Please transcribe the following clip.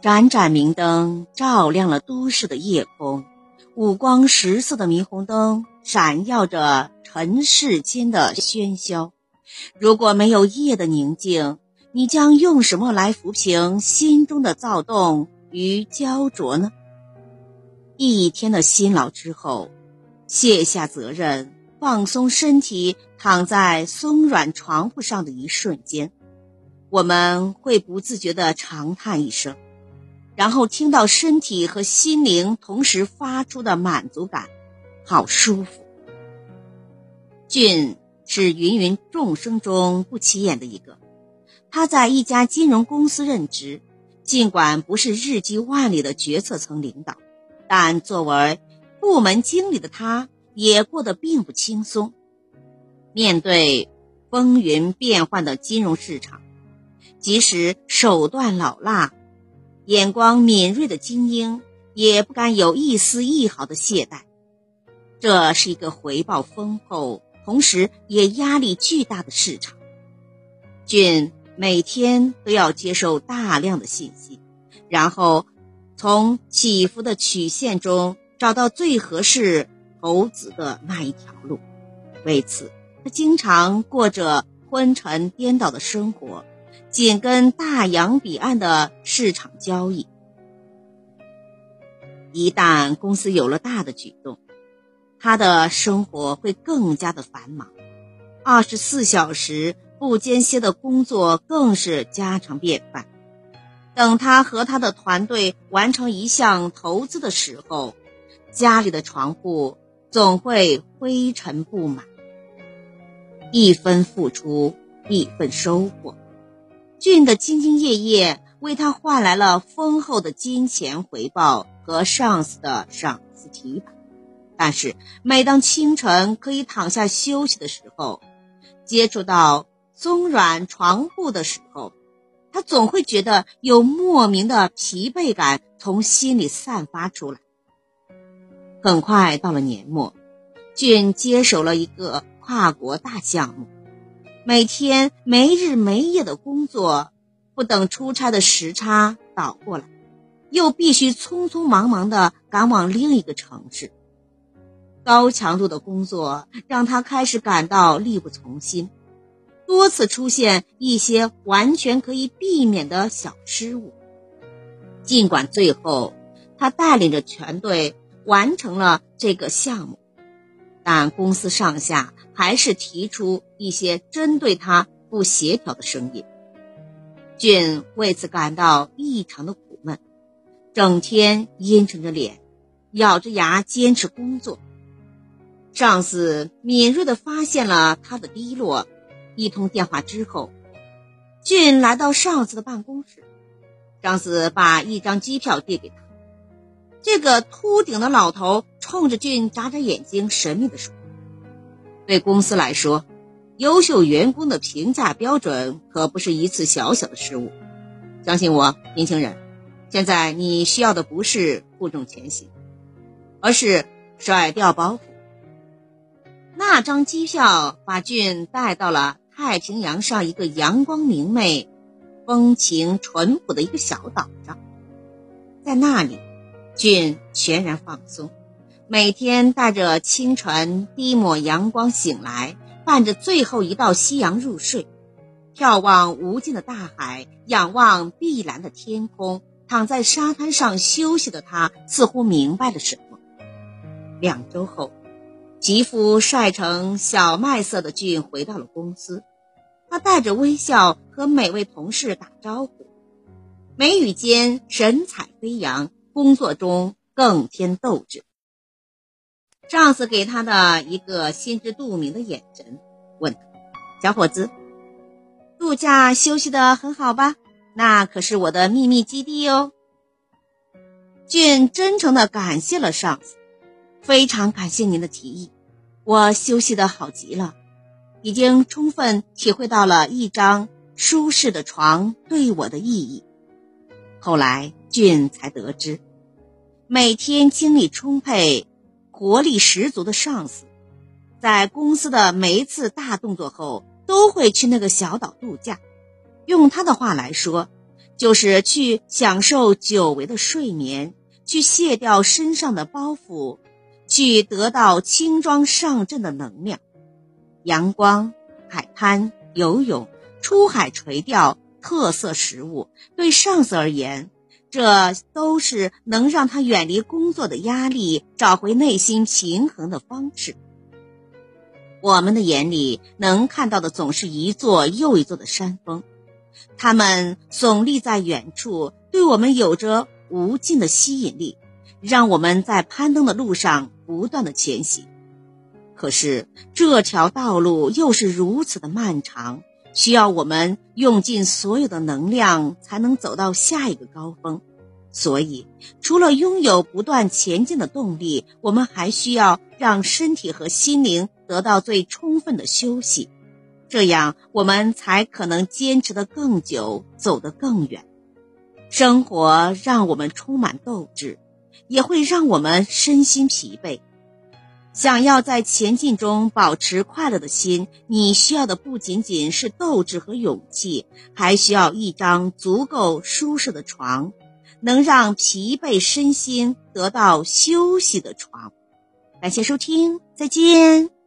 盏盏明灯照亮了都市的夜空，五光十色的霓虹灯闪耀着尘世间的喧嚣。如果没有夜的宁静，你将用什么来抚平心中的躁动与焦灼呢？一天的辛劳之后，卸下责任，放松身体，躺在松软床铺上的一瞬间，我们会不自觉地长叹一声。然后听到身体和心灵同时发出的满足感，好舒服。俊是芸芸众生中不起眼的一个，他在一家金融公司任职，尽管不是日积万里的决策层领导，但作为部门经理的他，也过得并不轻松。面对风云变幻的金融市场，即使手段老辣。眼光敏锐的精英也不敢有一丝一毫的懈怠。这是一个回报丰厚，同时也压力巨大的市场。俊每天都要接受大量的信息，然后从起伏的曲线中找到最合适投资的那一条路。为此，他经常过着昏沉颠倒的生活。紧跟大洋彼岸的市场交易。一旦公司有了大的举动，他的生活会更加的繁忙，二十四小时不间歇的工作更是家常便饭。等他和他的团队完成一项投资的时候，家里的床铺总会灰尘布满。一分付出，一分收获。俊的兢兢业业为他换来了丰厚的金钱回报和上司的赏赐提拔，但是每当清晨可以躺下休息的时候，接触到松软床铺的时候，他总会觉得有莫名的疲惫感从心里散发出来。很快到了年末，俊接手了一个跨国大项目。每天没日没夜的工作，不等出差的时差倒过来，又必须匆匆忙忙的赶往另一个城市。高强度的工作让他开始感到力不从心，多次出现一些完全可以避免的小失误。尽管最后他带领着全队完成了这个项目。但公司上下还是提出一些针对他不协调的声音，俊为此感到异常的苦闷，整天阴沉着脸，咬着牙坚持工作。上司敏锐地发现了他的低落，一通电话之后，俊来到上司的办公室，上司把一张机票递给他。这个秃顶的老头冲着俊眨眨眼睛，神秘地说：“对公司来说，优秀员工的评价标准可不是一次小小的失误。相信我，年轻人，现在你需要的不是负重前行，而是甩掉包袱。”那张机票把俊带到了太平洋上一个阳光明媚、风情淳朴的一个小岛上，在那里。俊全然放松，每天带着清晨第一抹阳光醒来，伴着最后一道夕阳入睡，眺望无尽的大海，仰望碧蓝的天空。躺在沙滩上休息的他，似乎明白了什么。两周后，肌肤晒成小麦色的俊回到了公司，他带着微笑和每位同事打招呼，眉宇间神采飞扬。工作中更添斗志。上司给他的一个心知肚明的眼神，问：“小伙子，度假休息的很好吧？那可是我的秘密基地哦。”俊真诚的感谢了上司，非常感谢您的提议，我休息的好极了，已经充分体会到了一张舒适的床对我的意义。后来，俊才得知。每天精力充沛、活力十足的上司，在公司的每一次大动作后，都会去那个小岛度假。用他的话来说，就是去享受久违的睡眠，去卸掉身上的包袱，去得到轻装上阵的能量。阳光、海滩、游泳、出海垂钓、特色食物，对上司而言，这都是能让他远离工作的压力，找回内心平衡的方式。我们的眼里能看到的总是一座又一座的山峰。它们耸立在远处，对我们有着无尽的吸引力，让我们在攀登的路上不断的前行。可是这条道路又是如此的漫长，需要我们用尽所有的能量才能走到下一个高峰。所以，除了拥有不断前进的动力，我们还需要让身体和心灵得到最充分的休息。这样，我们才可能坚持得更久，走得更远。生活让我们充满斗志，也会让我们身心疲惫。想要在前进中保持快乐的心，你需要的不仅仅是斗志和勇气，还需要一张足够舒适的床，能让疲惫身心得到休息的床。感谢收听，再见。